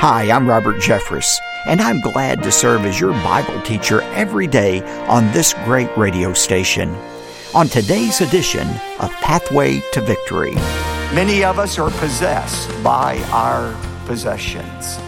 Hi, I'm Robert Jeffress, and I'm glad to serve as your Bible teacher every day on this great radio station. On today's edition of Pathway to Victory, many of us are possessed by our possessions,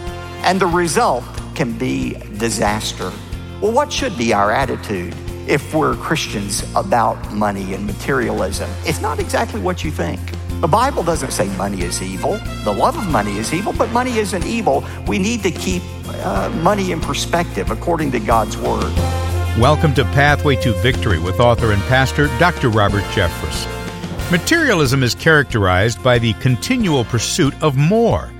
and the result can be disaster. Well, what should be our attitude if we're Christians about money and materialism? It's not exactly what you think. The Bible doesn't say money is evil. The love of money is evil, but money isn't evil. We need to keep uh, money in perspective according to God's Word. Welcome to Pathway to Victory with author and pastor Dr. Robert Jeffress. Materialism is characterized by the continual pursuit of more.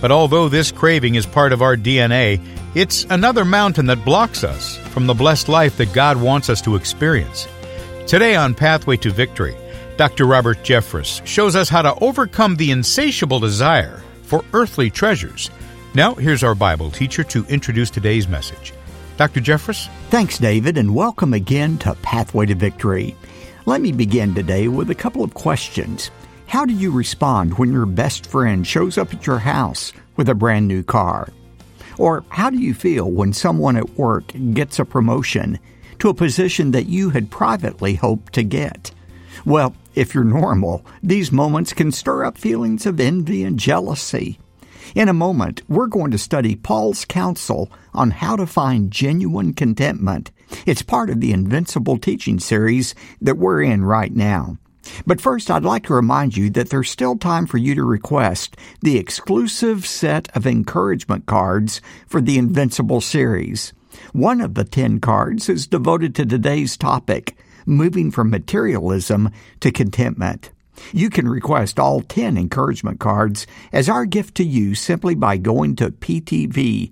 But although this craving is part of our DNA, it's another mountain that blocks us from the blessed life that God wants us to experience. Today on Pathway to Victory, Dr. Robert Jeffress shows us how to overcome the insatiable desire for earthly treasures. Now, here's our Bible teacher to introduce today's message. Dr. Jeffress? Thanks, David, and welcome again to Pathway to Victory. Let me begin today with a couple of questions. How do you respond when your best friend shows up at your house with a brand new car? Or how do you feel when someone at work gets a promotion to a position that you had privately hoped to get? Well, if you're normal, these moments can stir up feelings of envy and jealousy. In a moment, we're going to study Paul's counsel on how to find genuine contentment. It's part of the Invincible teaching series that we're in right now. But first, I'd like to remind you that there's still time for you to request the exclusive set of encouragement cards for the Invincible series. One of the 10 cards is devoted to today's topic moving from materialism to contentment. You can request all 10 encouragement cards as our gift to you simply by going to ptv.org.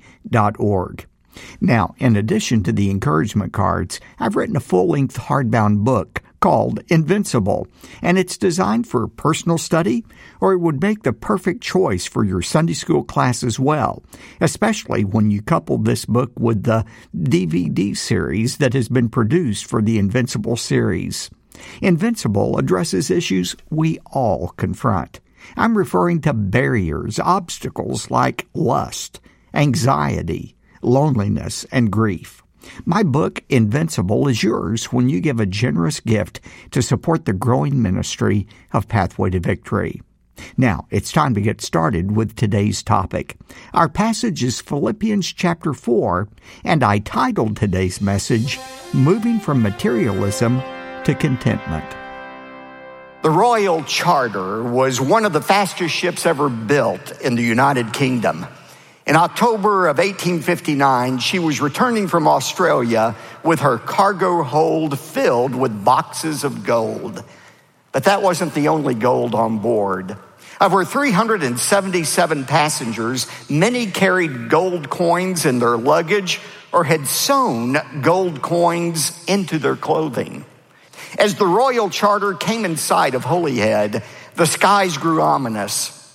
Now, in addition to the encouragement cards, I've written a full length hardbound book called Invincible, and it's designed for personal study, or it would make the perfect choice for your Sunday school class as well, especially when you couple this book with the DVD series that has been produced for the Invincible series. Invincible addresses issues we all confront. I'm referring to barriers, obstacles like lust, anxiety, loneliness, and grief. My book, Invincible, is yours when you give a generous gift to support the growing ministry of Pathway to Victory. Now, it's time to get started with today's topic. Our passage is Philippians chapter 4, and I titled today's message, Moving from Materialism to Contentment. The Royal Charter was one of the fastest ships ever built in the United Kingdom. In October of 1859, she was returning from Australia with her cargo hold filled with boxes of gold. But that wasn't the only gold on board. Of her 377 passengers, many carried gold coins in their luggage or had sewn gold coins into their clothing. As the royal charter came in sight of Holyhead, the skies grew ominous.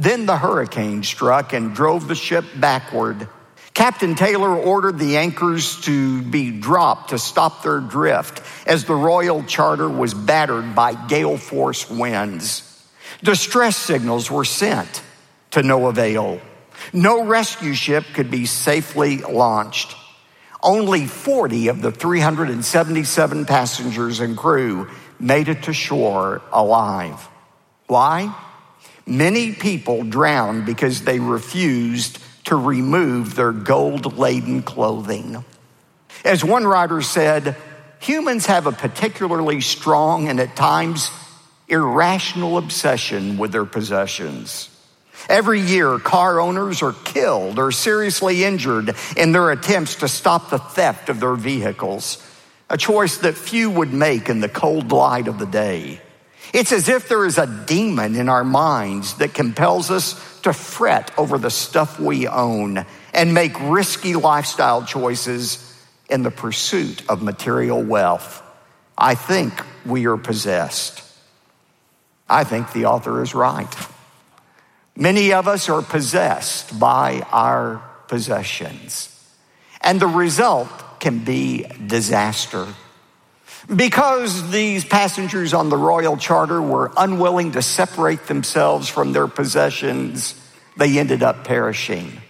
Then the hurricane struck and drove the ship backward. Captain Taylor ordered the anchors to be dropped to stop their drift as the Royal Charter was battered by gale force winds. Distress signals were sent to no avail. No rescue ship could be safely launched. Only 40 of the 377 passengers and crew made it to shore alive. Why? Many people drowned because they refused to remove their gold laden clothing. As one writer said, humans have a particularly strong and at times irrational obsession with their possessions. Every year, car owners are killed or seriously injured in their attempts to stop the theft of their vehicles, a choice that few would make in the cold light of the day. It's as if there is a demon in our minds that compels us to fret over the stuff we own and make risky lifestyle choices in the pursuit of material wealth. I think we are possessed. I think the author is right. Many of us are possessed by our possessions, and the result can be disaster. Because these passengers on the Royal Charter were unwilling to separate themselves from their possessions, they ended up perishing.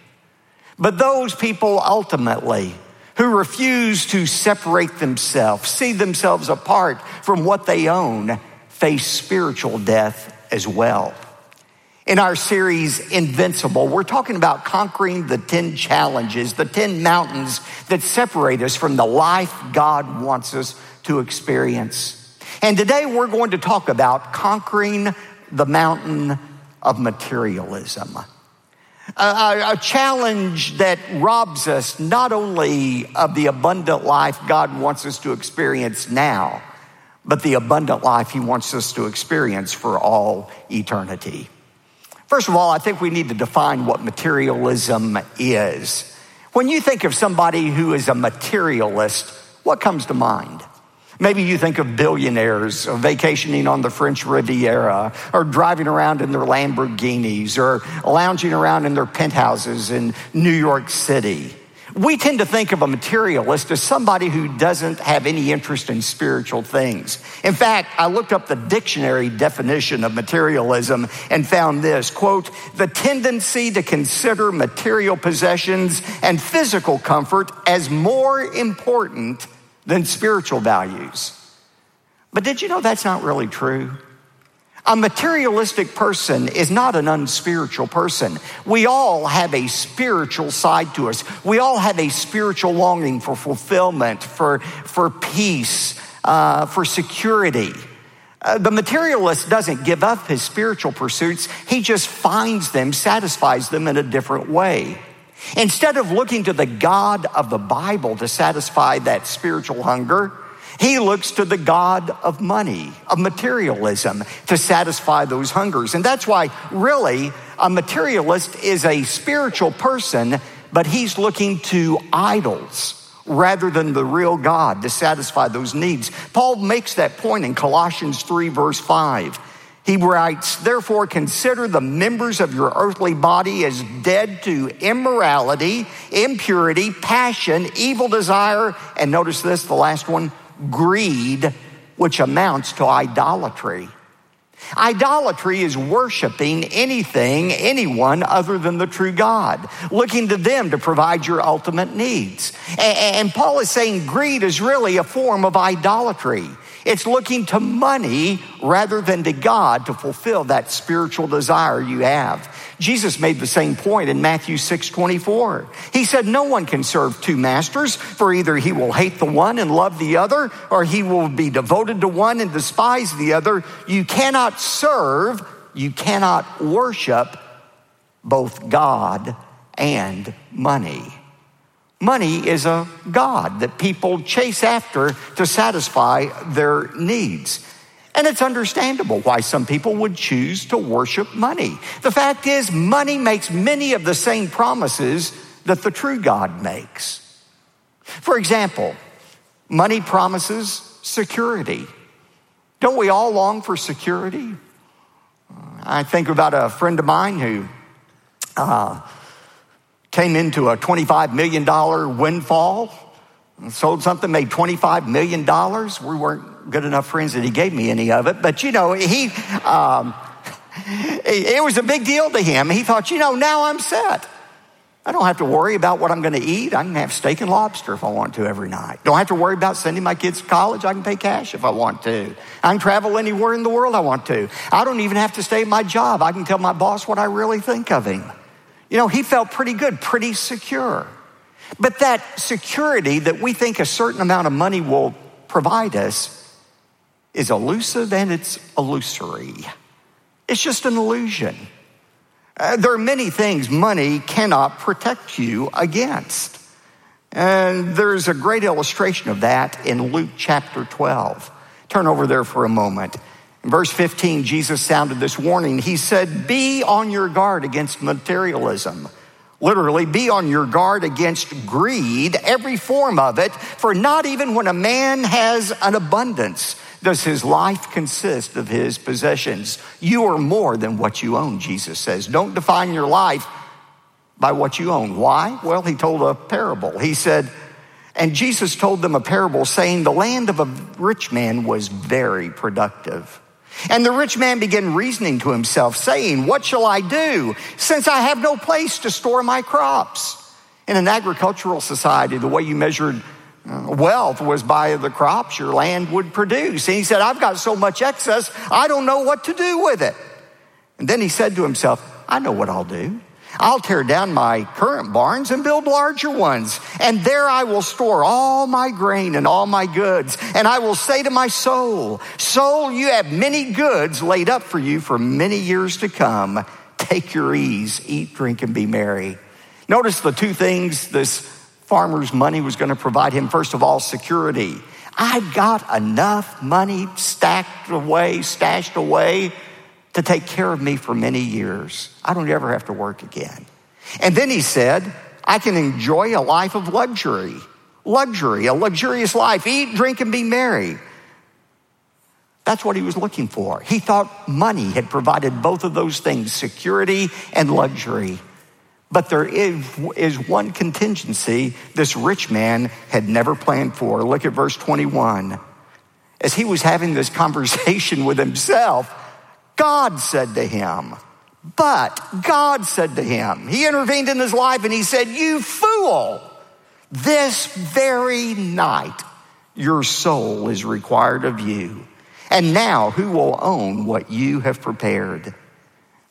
But those people ultimately who refuse to separate themselves, see themselves apart from what they own, face spiritual death as well. In our series, Invincible, we're talking about conquering the 10 challenges, the 10 mountains that separate us from the life God wants us to experience. And today we're going to talk about conquering the mountain of materialism. A, a, challenge that robs us not only of the abundant life God wants us to experience now, but the abundant life He wants us to experience for all eternity. First of all, I think we need to define what materialism is. When you think of somebody who is a materialist, what comes to mind? Maybe you think of billionaires uh, vacationing on the French Riviera or driving around in their Lamborghinis or lounging around in their penthouses in New York City. We tend to think of a materialist as somebody who doesn't have any interest in spiritual things. In fact, I looked up the dictionary definition of materialism and found this quote, the tendency to consider material possessions and physical comfort as more important than spiritual values. But did you know that's not really true? A materialistic person is not an unspiritual person. We all have a spiritual side to us. We all have a spiritual longing for fulfillment, for, for peace, uh, for security. Uh, the materialist doesn't give up his spiritual pursuits, he just finds them, satisfies them in a different way. Instead of looking to the God of the Bible to satisfy that spiritual hunger, he looks to the God of money, of materialism, to satisfy those hungers. And that's why, really, a materialist is a spiritual person, but he's looking to idols rather than the real God to satisfy those needs. Paul makes that point in Colossians 3, verse 5. He writes, Therefore, consider the members of your earthly body as dead to immorality, impurity, passion, evil desire, and notice this, the last one, greed, which amounts to idolatry. Idolatry is worshiping anything, anyone other than the true God, looking to them to provide your ultimate needs. And Paul is saying greed is really a form of idolatry. It's looking to money rather than to God to fulfill that spiritual desire you have. Jesus made the same point in Matthew 6 24. He said, No one can serve two masters, for either he will hate the one and love the other, or he will be devoted to one and despise the other. You cannot serve, you cannot worship both God and money. Money is a God that people chase after to satisfy their needs. And it's understandable why some people would choose to worship money. The fact is, money makes many of the same promises that the true God makes. For example, money promises security. Don't we all long for security? I think about a friend of mine who uh, came into a $25 million windfall, sold something, made $25 million. We weren't good enough friends that he gave me any of it, but you know, he, um, it was a big deal to him. He thought, you know, now I'm set. I don't have to worry about what I'm going to eat. I can have steak and lobster if I want to every night. Don't have to worry about sending my kids to college. I can pay cash if I want to. I can travel anywhere in the world I want to. I don't even have to stay at my job. I can tell my boss what I really think of him. You know, he felt pretty good, pretty secure. But that security that we think a certain amount of money will provide us is elusive and it's illusory. It's just an illusion. Uh, there are many things money cannot protect you against. And there's a great illustration of that in Luke chapter 12. Turn over there for a moment. Verse 15, Jesus sounded this warning. He said, Be on your guard against materialism. Literally, be on your guard against greed, every form of it, for not even when a man has an abundance does his life consist of his possessions. You are more than what you own, Jesus says. Don't define your life by what you own. Why? Well, he told a parable. He said, and Jesus told them a parable saying, The land of a rich man was very productive. And the rich man began reasoning to himself, saying, What shall I do, since I have no place to store my crops? In an agricultural society, the way you measured uh, wealth was by the crops your land would produce. And he said, I've got so much excess, I don't know what to do with it. And then he said to himself, I know what I'll do. I'll tear down my current barns and build larger ones. And there I will store all my grain and all my goods. And I will say to my soul, Soul, you have many goods laid up for you for many years to come. Take your ease, eat, drink, and be merry. Notice the two things this farmer's money was going to provide him. First of all, security. I've got enough money stacked away, stashed away to take care of me for many years. I don't ever have to work again. And then he said, I can enjoy a life of luxury. Luxury, a luxurious life. Eat, drink, and be merry. That's what he was looking for. He thought money had provided both of those things security and luxury. But there is, is one contingency this rich man had never planned for. Look at verse 21. As he was having this conversation with himself, God said to him, but God said to him, He intervened in his life and He said, You fool, this very night your soul is required of you. And now who will own what you have prepared?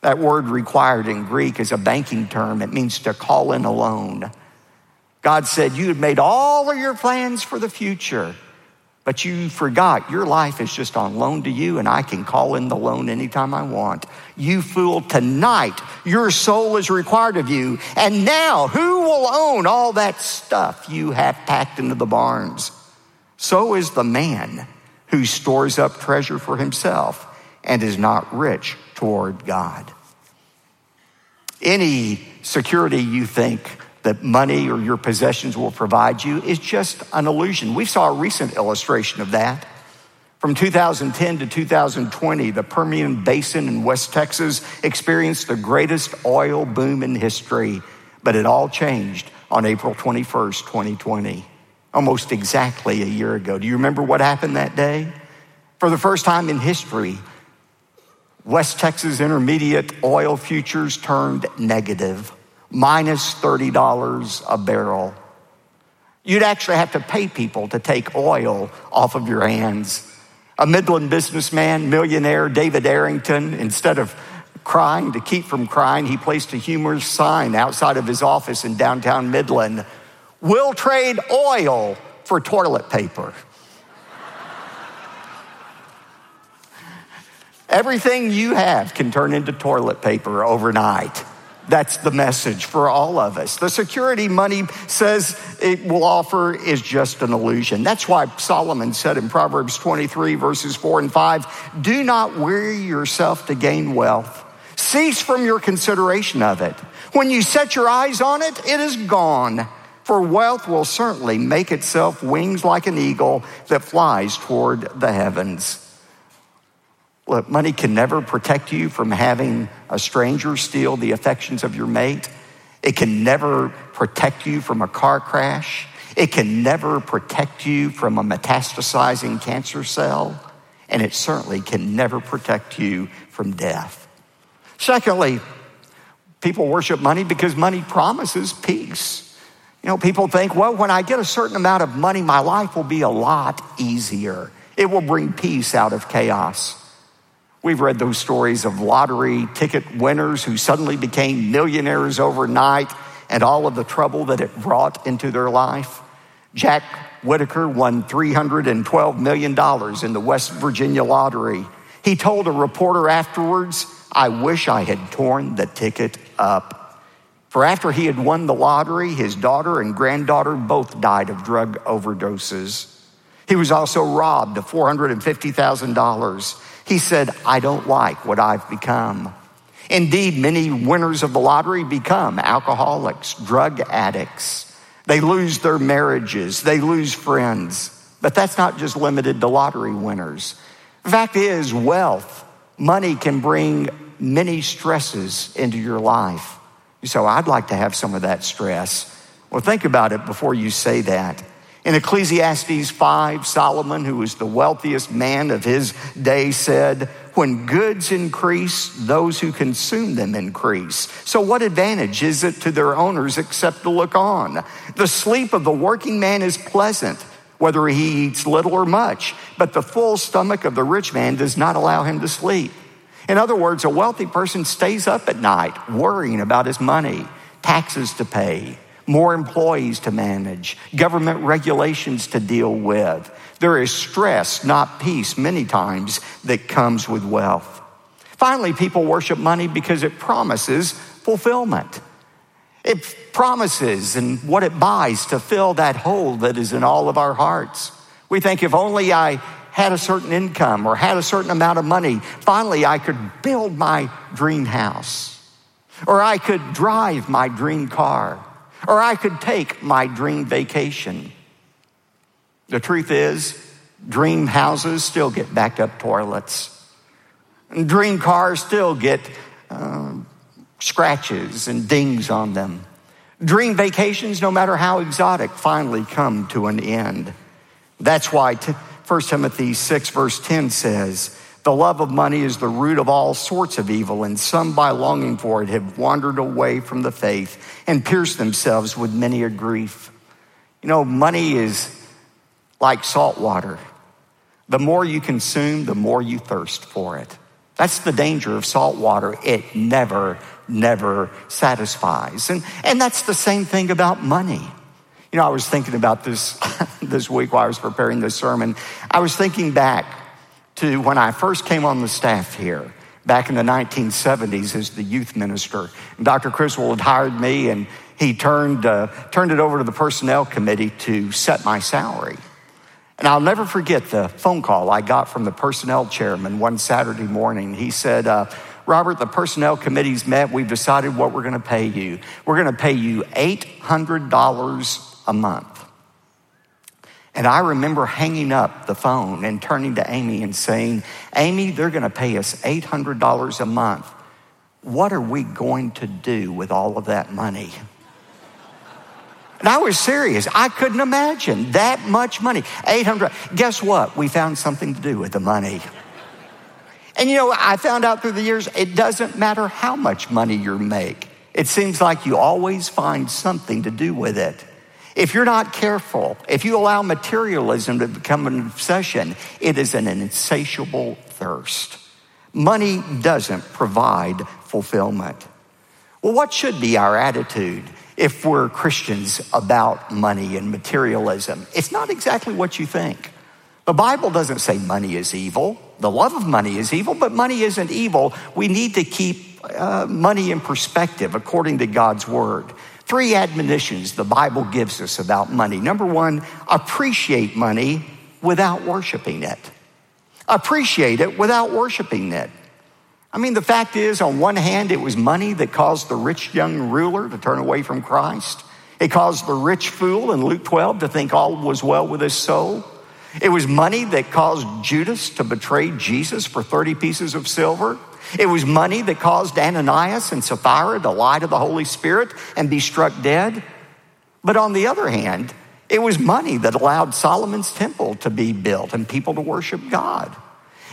That word required in Greek is a banking term. It means to call in a loan. God said, You had made all of your plans for the future. But you forgot your life is just on loan to you, and I can call in the loan anytime I want. You fool, tonight your soul is required of you. And now, who will own all that stuff you have packed into the barns? So is the man who stores up treasure for himself and is not rich toward God. Any security you think that money or your possessions will provide you is just an illusion. We saw a recent illustration of that. From 2010 to 2020, the Permian Basin in West Texas experienced the greatest oil boom in history, but it all changed on April 21st, 2020, almost exactly a year ago. Do you remember what happened that day? For the first time in history, West Texas Intermediate oil futures turned negative minus $30 a barrel. You'd actually have to pay people to take oil off of your hands. A Midland businessman, millionaire, David Arrington, instead of crying to keep from crying, he placed a humorous sign outside of his office in downtown Midland We'll trade oil for toilet paper. Everything you have can turn into toilet paper overnight. That's the message for all of us. The security money says it will offer is just an illusion. That's why Solomon said in Proverbs 23, verses 4 and 5 do not weary yourself to gain wealth. Cease from your consideration of it. When you set your eyes on it, it is gone. For wealth will certainly make itself wings like an eagle that flies toward the heavens. Look, money can never protect you from having a stranger steal the affections of your mate. It can never protect you from a car crash. It can never protect you from a metastasizing cancer cell. And it certainly can never protect you from death. Secondly, people worship money because money promises peace. You know, people think, well, when I get a certain amount of money, my life will be a lot easier. It will bring peace out of chaos. We've read those stories of lottery ticket winners who suddenly became millionaires overnight and all of the trouble that it brought into their life. Jack Whittaker won $312 million in the West Virginia lottery. He told a reporter afterwards, I wish I had torn the ticket up. For after he had won the lottery, his daughter and granddaughter both died of drug overdoses. He was also robbed of $450,000 he said, I don't like what I've become. Indeed, many winners of the lottery become alcoholics, drug addicts. They lose their marriages, they lose friends. But that's not just limited to lottery winners. The fact is, wealth, money can bring many stresses into your life. So I'd like to have some of that stress. Well, think about it before you say that. In Ecclesiastes 5, Solomon, who was the wealthiest man of his day, said, When goods increase, those who consume them increase. So, what advantage is it to their owners except to look on? The sleep of the working man is pleasant, whether he eats little or much, but the full stomach of the rich man does not allow him to sleep. In other words, a wealthy person stays up at night worrying about his money, taxes to pay, more employees to manage, government regulations to deal with. There is stress, not peace, many times that comes with wealth. Finally, people worship money because it promises fulfillment. It promises and what it buys to fill that hole that is in all of our hearts. We think if only I had a certain income or had a certain amount of money, finally I could build my dream house, or I could drive my dream car, or I could take my dream vacation. The truth is, dream houses still get backed up toilets. Dream cars still get uh, scratches and dings on them. Dream vacations, no matter how exotic, finally come to an end. That's why 1 Timothy 6, verse 10 says, the love of money is the root of all sorts of evil, and some by longing for it have wandered away from the faith and pierced themselves with many a grief. You know, money is like salt water. The more you consume, the more you thirst for it. That's the danger of salt water. It never, never satisfies. And, and that's the same thing about money. You know, I was thinking about this this week while I was preparing this sermon. I was thinking back to when I first came on the staff here back in the 1970s as the youth minister. And Dr. Criswell had hired me and he turned, uh, turned it over to the personnel committee to set my salary. And I'll never forget the phone call I got from the personnel chairman one Saturday morning. He said, uh, Robert, the personnel committee's met. We've decided what we're going to pay you. We're going to pay you $800 a month. And I remember hanging up the phone and turning to Amy and saying, Amy, they're going to pay us $800 a month. What are we going to do with all of that money? And I was serious. I couldn't imagine that much money. 800. Guess what? We found something to do with the money. And you know, I found out through the years, it doesn't matter how much money you make. It seems like you always find something to do with it. If you're not careful, if you allow materialism to become an obsession, it is an insatiable thirst. Money doesn't provide fulfillment. Well, what should be our attitude if we're Christians about money and materialism? It's not exactly what you think. The Bible doesn't say money is evil. The love of money is evil, but money isn't evil. We need to keep uh, money in perspective according to God's word. Three admonitions the Bible gives us about money. Number one, appreciate money without worshiping it. Appreciate it without worshiping it. I mean, the fact is, on one hand, it was money that caused the rich young ruler to turn away from Christ. It caused the rich fool in Luke 12 to think all was well with his soul. It was money that caused Judas to betray Jesus for 30 pieces of silver. It was money that caused Ananias and Sapphira to lie to the Holy Spirit and be struck dead. But on the other hand, it was money that allowed Solomon's temple to be built and people to worship God.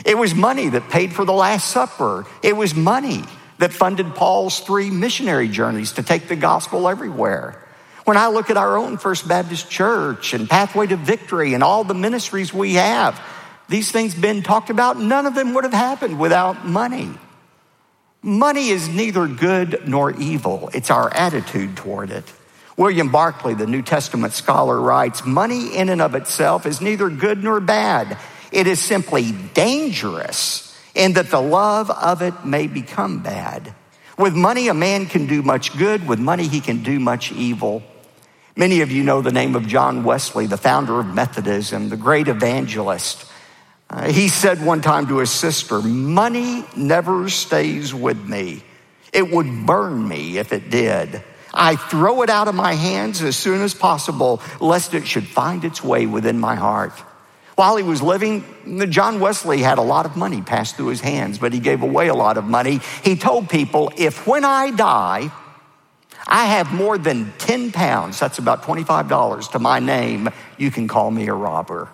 It was money that paid for the Last Supper. It was money that funded Paul's three missionary journeys to take the gospel everywhere. When I look at our own First Baptist Church and Pathway to Victory and all the ministries we have, these things been talked about, none of them would have happened without money. Money is neither good nor evil, it's our attitude toward it. William Barclay, the New Testament scholar, writes Money in and of itself is neither good nor bad. It is simply dangerous in that the love of it may become bad. With money, a man can do much good. With money, he can do much evil. Many of you know the name of John Wesley, the founder of Methodism, the great evangelist. Uh, he said one time to his sister, Money never stays with me. It would burn me if it did. I throw it out of my hands as soon as possible, lest it should find its way within my heart. While he was living, John Wesley had a lot of money pass through his hands, but he gave away a lot of money. He told people, if when I die, I have more than 10 pounds, that's about $25 to my name, you can call me a robber.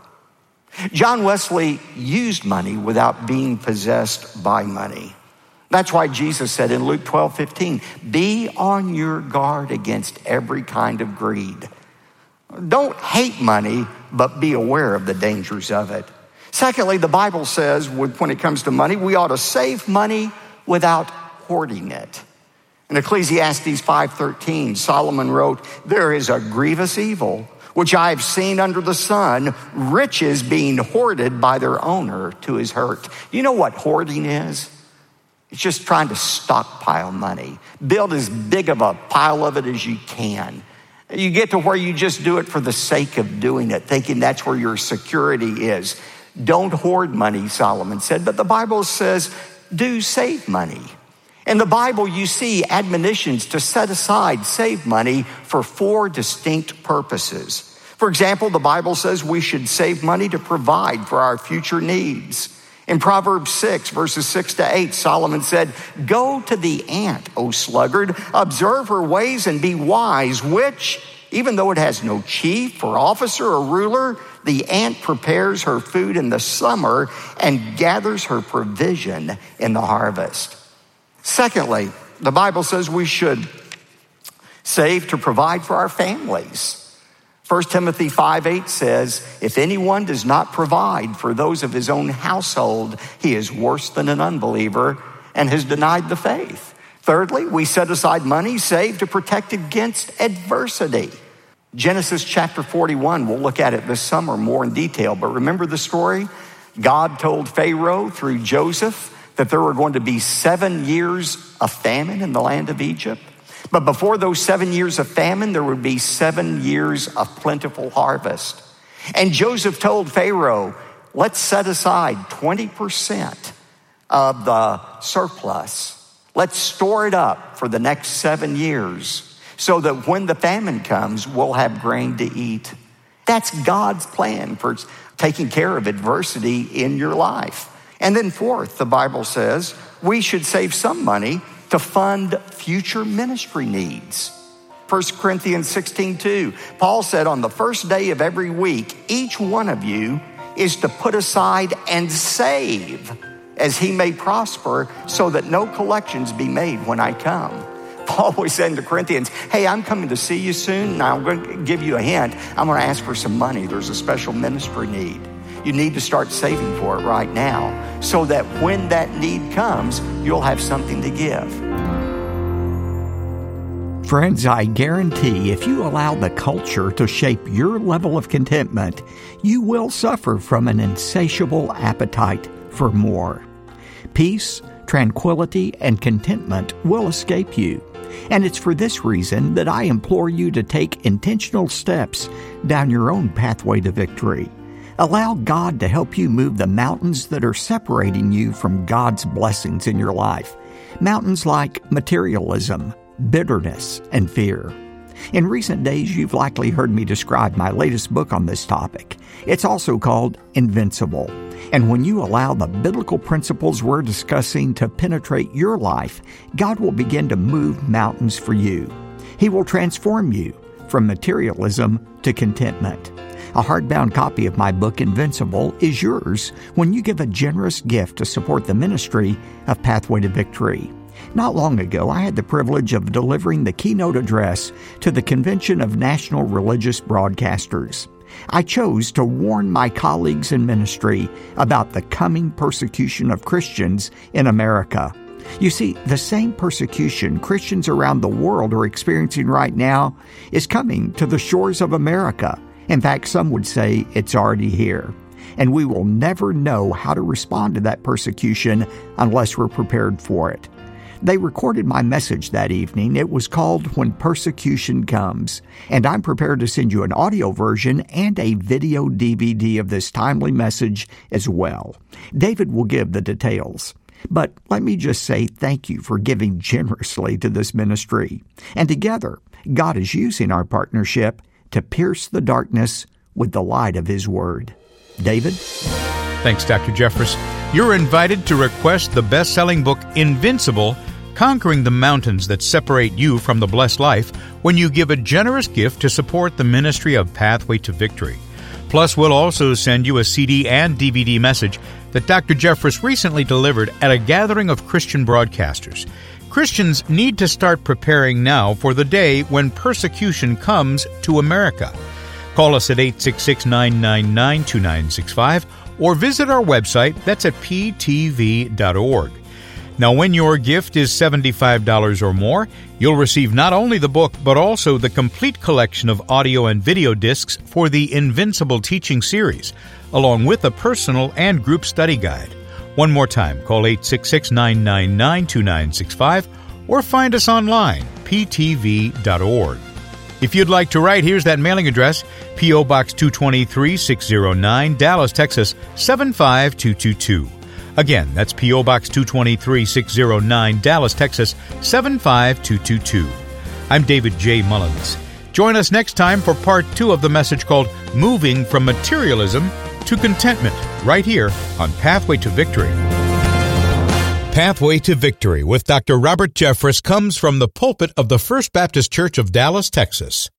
John Wesley used money without being possessed by money. That's why Jesus said in Luke 12, 15, be on your guard against every kind of greed. Don't hate money, but be aware of the dangers of it. Secondly, the Bible says when it comes to money, we ought to save money without hoarding it. In Ecclesiastes 5:13, Solomon wrote, "There is a grievous evil which I have seen under the sun, riches being hoarded by their owner to his hurt." You know what hoarding is? It's just trying to stockpile money. Build as big of a pile of it as you can. You get to where you just do it for the sake of doing it, thinking that's where your security is. Don't hoard money, Solomon said, but the Bible says, do save money. In the Bible, you see admonitions to set aside, save money for four distinct purposes. For example, the Bible says we should save money to provide for our future needs. In Proverbs 6, verses 6 to 8, Solomon said, Go to the ant, O sluggard, observe her ways and be wise, which, even though it has no chief or officer or ruler, the ant prepares her food in the summer and gathers her provision in the harvest. Secondly, the Bible says we should save to provide for our families. 1 Timothy 5 8 says, If anyone does not provide for those of his own household, he is worse than an unbeliever and has denied the faith. Thirdly, we set aside money saved to protect against adversity. Genesis chapter 41, we'll look at it this summer more in detail, but remember the story? God told Pharaoh through Joseph that there were going to be seven years of famine in the land of Egypt. But before those seven years of famine, there would be seven years of plentiful harvest. And Joseph told Pharaoh, let's set aside 20% of the surplus. Let's store it up for the next seven years so that when the famine comes, we'll have grain to eat. That's God's plan for taking care of adversity in your life. And then, fourth, the Bible says we should save some money to fund future ministry needs. 1 Corinthians 16 2, Paul said, On the first day of every week, each one of you is to put aside and save as he may prosper, so that no collections be made when I come. Paul was saying to Corinthians, Hey, I'm coming to see you soon. Now I'm going to give you a hint. I'm going to ask for some money. There's a special ministry need. You need to start saving for it right now so that when that need comes, you'll have something to give. Friends, I guarantee if you allow the culture to shape your level of contentment, you will suffer from an insatiable appetite for more. Peace, tranquility, and contentment will escape you. And it's for this reason that I implore you to take intentional steps down your own pathway to victory. Allow God to help you move the mountains that are separating you from God's blessings in your life. Mountains like materialism, bitterness, and fear. In recent days, you've likely heard me describe my latest book on this topic. It's also called Invincible. And when you allow the biblical principles we're discussing to penetrate your life, God will begin to move mountains for you. He will transform you from materialism to contentment. A hardbound copy of my book, Invincible, is yours when you give a generous gift to support the ministry of Pathway to Victory. Not long ago, I had the privilege of delivering the keynote address to the Convention of National Religious Broadcasters. I chose to warn my colleagues in ministry about the coming persecution of Christians in America. You see, the same persecution Christians around the world are experiencing right now is coming to the shores of America. In fact, some would say it's already here. And we will never know how to respond to that persecution unless we're prepared for it. They recorded my message that evening. It was called When Persecution Comes, and I'm prepared to send you an audio version and a video DVD of this timely message as well. David will give the details. But let me just say thank you for giving generously to this ministry. And together, God is using our partnership to pierce the darkness with the light of His Word. David? Thanks, Dr. Jeffress. You're invited to request the best selling book, Invincible conquering the mountains that separate you from the blessed life when you give a generous gift to support the ministry of Pathway to Victory. Plus, we'll also send you a CD and DVD message that Dr. Jeffress recently delivered at a gathering of Christian broadcasters. Christians need to start preparing now for the day when persecution comes to America. Call us at 866 999 2965 or visit our website that's at ptv.org. Now, when your gift is $75 or more, you'll receive not only the book, but also the complete collection of audio and video discs for the Invincible Teaching Series, along with a personal and group study guide. One more time, call 866 999 2965 or find us online, ptv.org. If you'd like to write, here's that mailing address P.O. Box 223 609, Dallas, Texas 75222. Again, that's P.O. Box 223 609, Dallas, Texas 75222. I'm David J. Mullins. Join us next time for part two of the message called Moving from Materialism to Contentment, right here on Pathway to Victory. Pathway to Victory with Dr. Robert Jeffress comes from the pulpit of the First Baptist Church of Dallas, Texas.